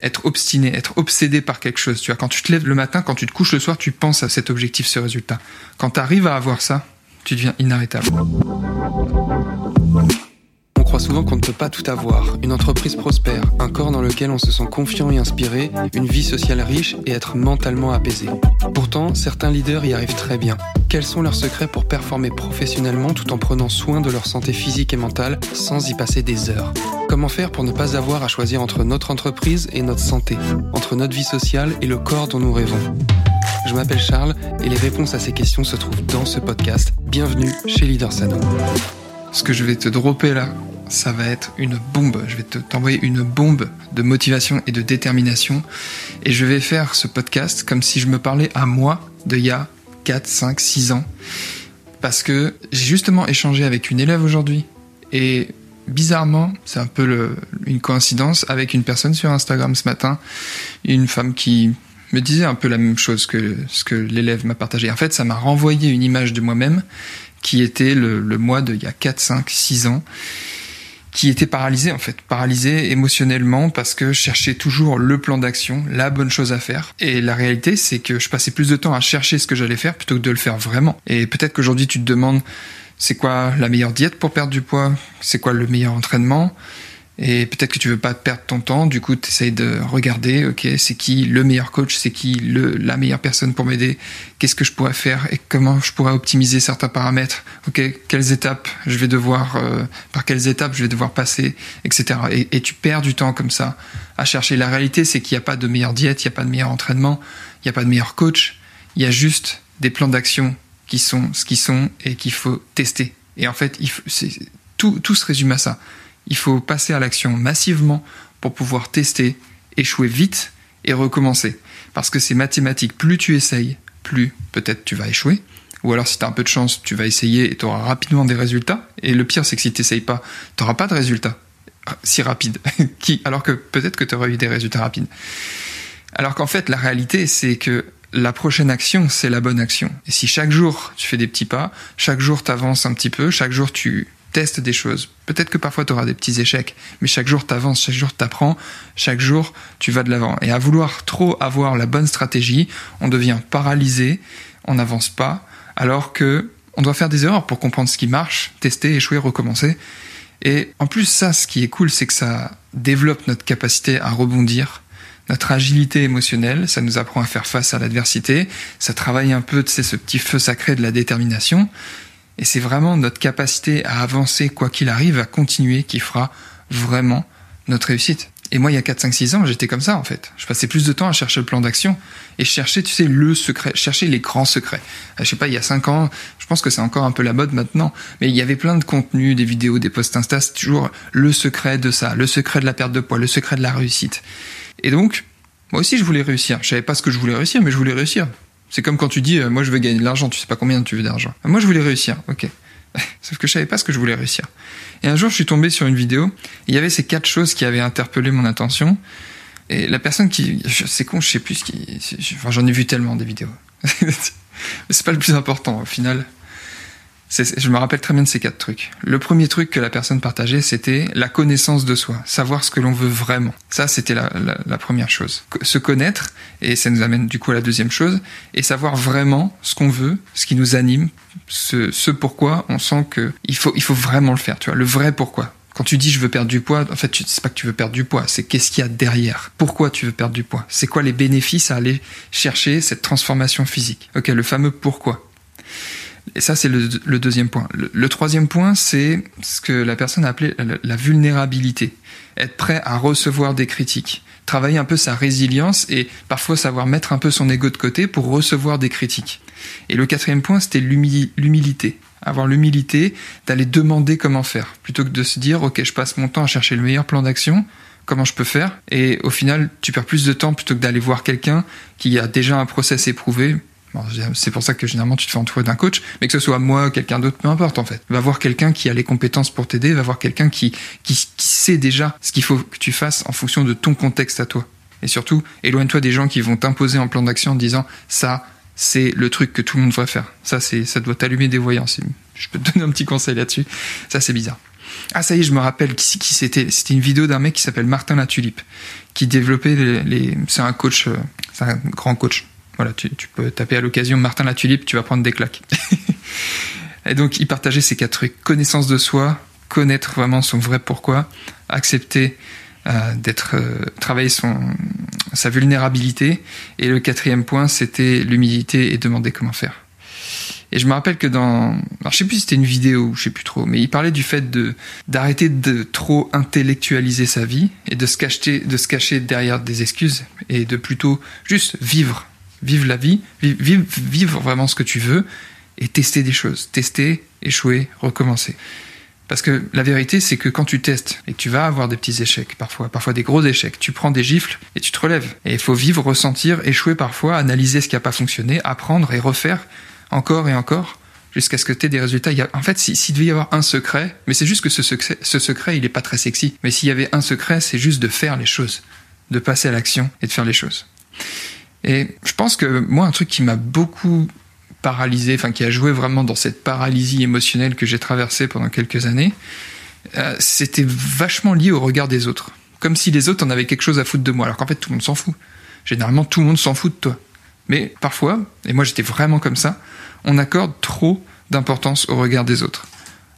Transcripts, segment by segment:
être obstiné, être obsédé par quelque chose. Tu vois, quand tu te lèves le matin, quand tu te couches le soir, tu penses à cet objectif, ce résultat. Quand tu arrives à avoir ça, tu deviens inarrêtable. Croit souvent qu'on ne peut pas tout avoir. Une entreprise prospère, un corps dans lequel on se sent confiant et inspiré, une vie sociale riche et être mentalement apaisé. Pourtant, certains leaders y arrivent très bien. Quels sont leurs secrets pour performer professionnellement tout en prenant soin de leur santé physique et mentale sans y passer des heures? Comment faire pour ne pas avoir à choisir entre notre entreprise et notre santé, entre notre vie sociale et le corps dont nous rêvons? Je m'appelle Charles et les réponses à ces questions se trouvent dans ce podcast. Bienvenue chez Leader Sano. Ce que je vais te dropper là, ça va être une bombe. Je vais te t'envoyer une bombe de motivation et de détermination. Et je vais faire ce podcast comme si je me parlais à moi de il y a 4, 5, 6 ans. Parce que j'ai justement échangé avec une élève aujourd'hui. Et bizarrement, c'est un peu une coïncidence, avec une personne sur Instagram ce matin. Une femme qui me disait un peu la même chose que ce que l'élève m'a partagé. En fait, ça m'a renvoyé une image de moi-même qui était le, le moi de il y a 4, 5, 6 ans qui était paralysé en fait, paralysé émotionnellement parce que je cherchais toujours le plan d'action, la bonne chose à faire. Et la réalité, c'est que je passais plus de temps à chercher ce que j'allais faire plutôt que de le faire vraiment. Et peut-être qu'aujourd'hui, tu te demandes, c'est quoi la meilleure diète pour perdre du poids? C'est quoi le meilleur entraînement? Et peut-être que tu veux pas perdre ton temps, du coup tu essayes de regarder, ok, c'est qui le meilleur coach, c'est qui le, la meilleure personne pour m'aider, qu'est-ce que je pourrais faire et comment je pourrais optimiser certains paramètres, ok, quelles étapes je vais devoir, euh, par quelles étapes je vais devoir passer, etc. Et, tu perds du temps comme ça à chercher. La réalité c'est qu'il n'y a pas de meilleure diète, il n'y a pas de meilleur entraînement, il n'y a pas de meilleur coach, il y a juste des plans d'action qui sont ce qu'ils sont et qu'il faut tester. Et en fait, il faut, tout, tout se résume à ça il faut passer à l'action massivement pour pouvoir tester, échouer vite et recommencer. Parce que c'est mathématique, plus tu essayes, plus peut-être tu vas échouer. Ou alors si tu as un peu de chance, tu vas essayer et tu auras rapidement des résultats. Et le pire, c'est que si tu n'essayes pas, tu n'auras pas de résultats si rapides. Alors que peut-être que tu aurais eu des résultats rapides. Alors qu'en fait, la réalité, c'est que la prochaine action, c'est la bonne action. Et si chaque jour, tu fais des petits pas, chaque jour, tu avances un petit peu, chaque jour, tu des choses. Peut-être que parfois tu auras des petits échecs, mais chaque jour tu avances, chaque jour tu apprends, chaque jour tu vas de l'avant. Et à vouloir trop avoir la bonne stratégie, on devient paralysé, on n'avance pas, alors que on doit faire des erreurs pour comprendre ce qui marche, tester, échouer, recommencer. Et en plus, ça, ce qui est cool, c'est que ça développe notre capacité à rebondir, notre agilité émotionnelle, ça nous apprend à faire face à l'adversité, ça travaille un peu, de ce petit feu sacré de la détermination. Et c'est vraiment notre capacité à avancer quoi qu'il arrive, à continuer, qui fera vraiment notre réussite. Et moi, il y a 4, 5, 6 ans, j'étais comme ça, en fait. Je passais plus de temps à chercher le plan d'action et chercher, tu sais, le secret, chercher les grands secrets. Euh, je sais pas, il y a 5 ans, je pense que c'est encore un peu la mode maintenant, mais il y avait plein de contenus, des vidéos, des posts Insta, c'est toujours le secret de ça, le secret de la perte de poids, le secret de la réussite. Et donc, moi aussi, je voulais réussir. Je savais pas ce que je voulais réussir, mais je voulais réussir. C'est comme quand tu dis, euh, moi je veux gagner de l'argent, tu sais pas combien tu veux d'argent. Euh, moi je voulais réussir, ok. Sauf que je savais pas ce que je voulais réussir. Et un jour je suis tombé sur une vidéo, il y avait ces quatre choses qui avaient interpellé mon attention. Et la personne qui, c'est con, je sais plus ce qui, enfin j'en ai vu tellement des vidéos. Mais c'est pas le plus important au final je me rappelle très bien de ces quatre trucs. Le premier truc que la personne partageait, c'était la connaissance de soi, savoir ce que l'on veut vraiment. Ça, c'était la, la, première chose. Se connaître, et ça nous amène du coup à la deuxième chose, et savoir vraiment ce qu'on veut, ce qui nous anime, ce, pourquoi on sent que il faut, il faut vraiment le faire, tu vois, le vrai pourquoi. Quand tu dis je veux perdre du poids, en fait, c'est pas que tu veux perdre du poids, c'est qu'est-ce qu'il y a derrière. Pourquoi tu veux perdre du poids? C'est quoi les bénéfices à aller chercher cette transformation physique? Ok, le fameux pourquoi. Et ça, c'est le, deuxième point. Le, troisième point, c'est ce que la personne a appelé la, vulnérabilité. Être prêt à recevoir des critiques. Travailler un peu sa résilience et parfois savoir mettre un peu son ego de côté pour recevoir des critiques. Et le quatrième point, c'était l'humilité. Avoir l'humilité d'aller demander comment faire. Plutôt que de se dire, OK, je passe mon temps à chercher le meilleur plan d'action, comment je peux faire? Et au final tu perds plus de temps plutôt que d'aller voir quelqu'un qui a déjà un process éprouvé c'est pour ça que généralement tu te fais entourer d'un coach, mais que ce soit moi, quelqu'un d'autre, peu importe en fait. Va voir quelqu'un qui a les compétences pour t'aider, va voir quelqu'un qui, sait déjà ce qu'il faut que tu fasses en fonction de ton contexte à toi. Et surtout, éloigne-toi des gens qui vont t'imposer en plan d'action en disant ça, c'est le truc que tout le monde devrait faire. Ça, c'est, ça doit t'allumer des voyants. Je peux te donner un petit conseil là-dessus. Ça, c'est bizarre. Ah ça y est, je me rappelle qui, c'était. Une vidéo d'un mec qui s'appelle Martin Latulippe, qui développait les. les c'est un coach, euh, c'est un grand coach. Voilà, tu, peux taper à l'occasion Martin Latulippe, tu vas prendre des claques. et donc il partageait ces quatre trucs connaissance de soi, connaître vraiment son vrai pourquoi, accepter euh, d'être euh, travailler son sa vulnérabilité et le quatrième point c'était l'humilité et demander comment faire. Et je me rappelle que dans, alors je sais plus si c'était une vidéo je sais plus trop, mais il parlait du fait de d'arrêter de trop intellectualiser sa vie et de se cacher de se cacher derrière des excuses et de plutôt juste vivre, vivre la vie, vivre, vivre vraiment ce que tu veux et tester des choses, tester, échouer, recommencer. Parce que la vérité, c'est que quand tu testes et que tu vas avoir des petits échecs, parfois, parfois des gros échecs, tu prends des gifles et tu te relèves. Et il faut vivre, ressentir, échouer parfois, analyser ce qui n'a pas fonctionné, apprendre et refaire encore et encore jusqu'à ce que tu aies des résultats. Il y a, en fait, s'il devait y avoir un secret, mais c'est juste que ce secret, ce secret, il n'est pas très sexy. Mais s'il y avait un secret, c'est juste de faire les choses, de passer à l'action et de faire les choses. Et je pense que moi, un truc qui m'a beaucoup paralysé, enfin qui a joué vraiment dans cette paralysie émotionnelle que j'ai traversée pendant quelques années, euh, c'était vachement lié au regard des autres. Comme si les autres en avaient quelque chose à foutre de moi, alors qu'en fait tout le monde s'en fout. Généralement tout le monde s'en fout de toi. Mais parfois, et moi j'étais vraiment comme ça, on accorde trop d'importance au regard des autres.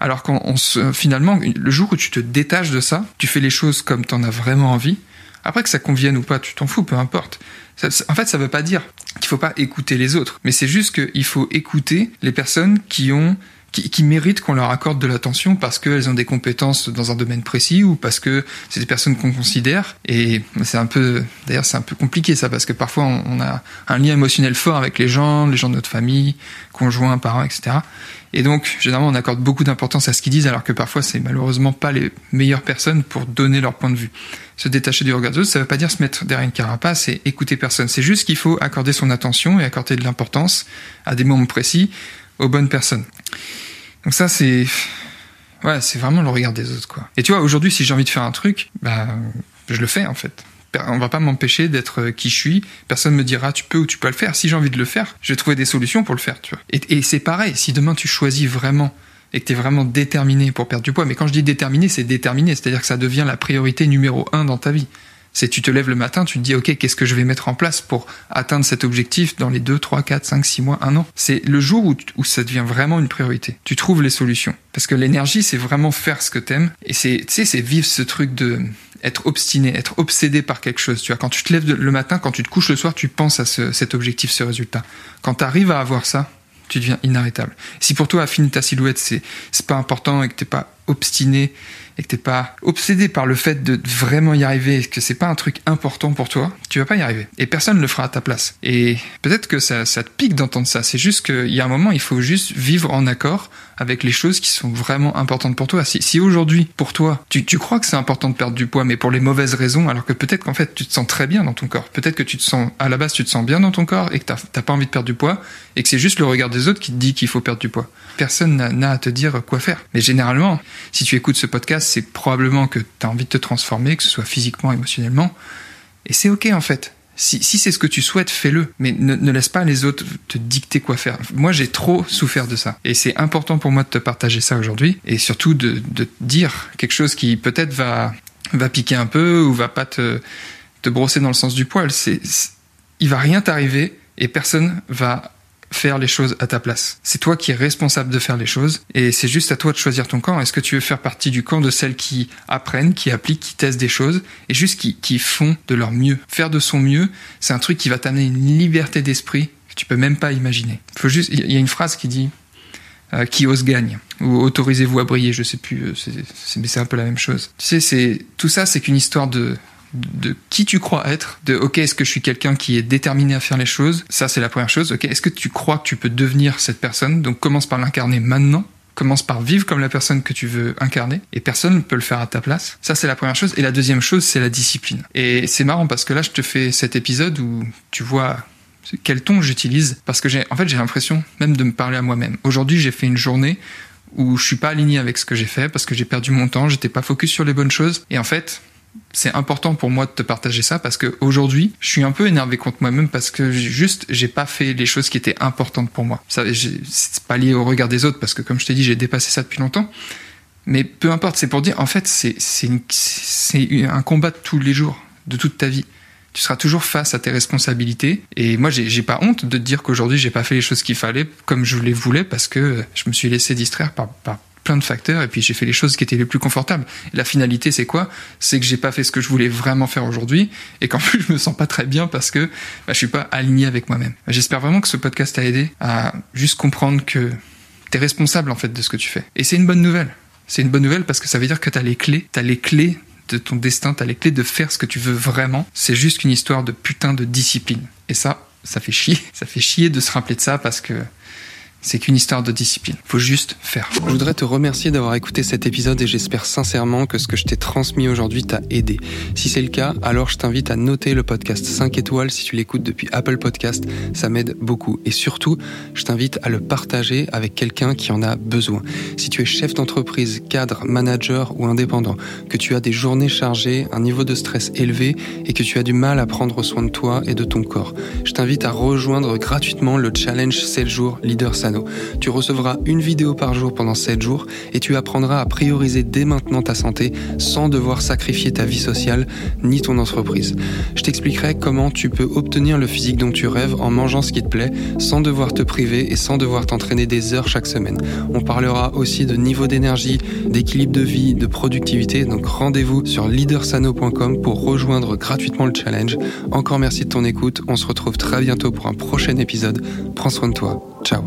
Alors qu'on se, finalement, le jour où tu te détaches de ça, tu fais les choses comme tu en as vraiment envie. Après que ça convienne ou pas, tu t'en fous, peu importe. en fait, ça veut pas dire qu'il faut pas écouter les autres, mais c'est juste qu'il faut écouter les personnes qui ont qui, méritent qu'on leur accorde de l'attention parce qu'elles ont des compétences dans un domaine précis ou parce que c'est des personnes qu'on considère. Et c'est un peu, d'ailleurs, c'est un peu compliqué ça parce que parfois on, a un lien émotionnel fort avec les gens, les gens de notre famille, conjoints, parents, etc. Et donc, généralement, on accorde beaucoup d'importance à ce qu'ils disent, alors que parfois, c'est malheureusement pas les meilleures personnes pour donner leur point de vue. Se détacher du regard des autres, ça veut pas dire se mettre derrière une carapace et écouter personne. C'est juste qu'il faut accorder son attention et accorder de l'importance à des moments précis aux bonnes personnes. Donc ça, c'est, ouais, c'est vraiment le regard des autres, quoi. Et tu vois, aujourd'hui, si j'ai envie de faire un truc, bah, je le fais, en fait. On va pas m'empêcher d'être euh, qui je suis. Personne me dira tu peux ou tu peux le faire. Si j'ai envie de le faire, je vais trouver des solutions pour le faire, tu vois. Et, et c'est pareil. Si demain tu choisis vraiment et que tu es vraiment déterminé pour perdre du poids, mais quand je dis déterminé, c'est déterminé, c'est-à-dire que ça devient la priorité numéro un dans ta vie. C'est tu te lèves le matin, tu te dis ok, qu'est-ce que je vais mettre en place pour atteindre cet objectif dans les 2, 3, 4, 5, 6 mois, un an? C'est le jour où, où ça devient vraiment une priorité. Tu trouves les solutions. Parce que l'énergie, c'est vraiment faire ce que t'aimes. Et c'est, tu sais, c'est vivre ce truc de être obstiné, être obsédé par quelque chose. Tu quand tu te lèves le matin, quand tu te couches le soir, tu penses à ce, cet objectif, ce résultat. Quand tu arrives à avoir ça, tu deviens inarrêtable. Si pour toi affiner ta silhouette c'est c'est pas important et que t'es pas obstiné et que t'es pas obsédé par le fait de vraiment y arriver et que c'est pas un truc important pour toi, tu vas pas y arriver. Et personne ne le fera à ta place. Et peut-être que ça, ça te pique d'entendre ça. C'est juste qu'il y a un moment, il faut juste vivre en accord avec les choses qui sont vraiment importantes pour toi. Si, si aujourd'hui, pour toi, tu, tu crois que c'est important de perdre du poids, mais pour les mauvaises raisons, alors que peut-être qu'en fait, tu te sens très bien dans ton corps. Peut-être que tu te sens, à la base, tu te sens bien dans ton corps et que t'as pas envie de perdre du poids et que c'est juste le regard des autres qui te dit qu'il faut perdre du poids. Personne n'a à te dire quoi faire. Mais généralement, si tu écoutes ce podcast, c'est probablement que tu as envie de te transformer, que ce soit physiquement, émotionnellement. Et c'est ok en fait. Si, c'est ce que tu souhaites, fais-le. Mais ne, laisse pas les autres te dicter quoi faire. Moi, j'ai trop souffert de ça. Et c'est important pour moi de te partager ça aujourd'hui. Et surtout de, de dire quelque chose qui peut-être va, piquer un peu ou va pas te, te brosser dans le sens du poil. C'est, il va rien t'arriver et personne va faire les choses à ta place. C'est toi qui es responsable de faire les choses et c'est juste à toi de choisir ton camp. Est-ce que tu veux faire partie du camp de celles qui apprennent, qui appliquent, qui testent des choses et juste qui, qui font de leur mieux? Faire de son mieux, c'est un truc qui va t'amener une liberté d'esprit que tu peux même pas imaginer. Faut juste, il y a une phrase qui dit euh, qui ose gagne ou autorisez-vous à briller, je sais plus, euh, c'est, mais c'est un peu la même chose. Tu sais, c'est tout ça, c'est qu'une histoire de de qui tu crois être, de ok est-ce que je suis quelqu'un qui est déterminé à faire les choses, ça c'est la première chose, ok est-ce que tu crois que tu peux devenir cette personne, donc commence par l'incarner maintenant, commence par vivre comme la personne que tu veux incarner. Et personne ne peut le faire à ta place. Ça c'est la première chose. Et la deuxième chose c'est la discipline. Et c'est marrant parce que là je te fais cet épisode où tu vois quel ton j'utilise. Parce que j'ai en fait j'ai l'impression même de me parler à moi-même. Aujourd'hui, j'ai fait une journée où je suis pas aligné avec ce que j'ai fait parce que j'ai perdu mon temps, j'étais pas focus sur les bonnes choses. Et en fait, c'est important pour moi de te partager ça parce que aujourd'hui, je suis un peu énervé contre moi-même parce que juste j'ai pas fait les choses qui étaient importantes pour moi. Ça, c'est pas lié au regard des autres parce que comme je t'ai dit, j'ai dépassé ça depuis longtemps. Mais peu importe, c'est pour dire, en fait, c'est un combat de tous les jours, de toute ta vie. Tu seras toujours face à tes responsabilités. Et moi, j'ai pas honte de te dire qu'aujourd'hui, j'ai pas fait les choses qu'il fallait comme je les voulais parce que je me suis laissé distraire par, par plein de facteurs et puis j'ai fait les choses qui étaient les plus confortables. la finalité, c'est quoi? C'est que j'ai pas fait ce que je voulais vraiment faire aujourd'hui et qu'en plus je me sens pas très bien parce que bah, je suis pas aligné avec moi-même. J'espère vraiment que ce podcast t'a aidé à juste comprendre que t'es responsable en fait de ce que tu fais. Et c'est une bonne nouvelle. C'est une bonne nouvelle parce que ça veut dire que t'as les clés, t'as les clés de ton destin, t'as les clés de faire ce que tu veux vraiment. C'est juste une histoire de putain de discipline. Et ça, ça fait chier. Ça fait chier de se rappeler de ça parce que c'est qu'une histoire de discipline. Faut juste faire. Je voudrais te remercier d'avoir écouté cet épisode et j'espère sincèrement que ce que je t'ai transmis aujourd'hui t'a aidé. Si c'est le cas, alors je t'invite à noter le podcast 5 étoiles si tu l'écoutes depuis Apple Podcast. Ça m'aide beaucoup. Et surtout, je t'invite à le partager avec quelqu'un qui en a besoin. Si tu es chef d'entreprise, cadre, manager ou indépendant, que tu as des journées chargées, un niveau de stress élevé et que tu as du mal à prendre soin de toi et de ton corps, je t'invite à rejoindre gratuitement le challenge 7 jours Leader Tu recevras une vidéo par jour pendant 7 jours et tu apprendras à prioriser dès maintenant ta santé sans devoir sacrifier ta vie sociale ni ton entreprise. Je t'expliquerai comment tu peux obtenir le physique dont tu rêves en mangeant ce qui te plaît sans devoir te priver et sans devoir t'entraîner des heures chaque semaine. On parlera aussi de niveau d'énergie, d'équilibre de vie, de productivité. Donc rendez-vous sur leadersano.com pour rejoindre gratuitement le challenge. Encore merci de ton écoute. On se retrouve très bientôt pour un prochain épisode. Prends soin de toi. Ciao.